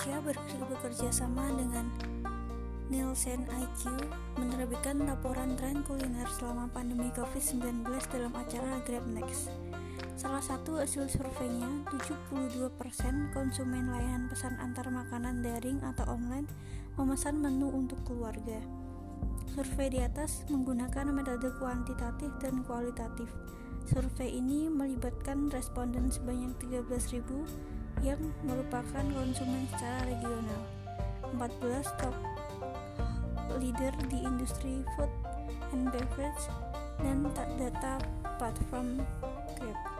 Indonesia bekerja sama dengan Nielsen IQ menerbitkan laporan tren kuliner selama pandemi COVID-19 dalam acara Grab Next. Salah satu hasil surveinya, 72% konsumen layanan pesan antar makanan daring atau online memesan menu untuk keluarga. Survei di atas menggunakan metode kuantitatif dan kualitatif. Survei ini melibatkan responden sebanyak 13.000 yang merupakan konsumen secara regional. 14 top leader di industri food and beverage dan data platform Grab.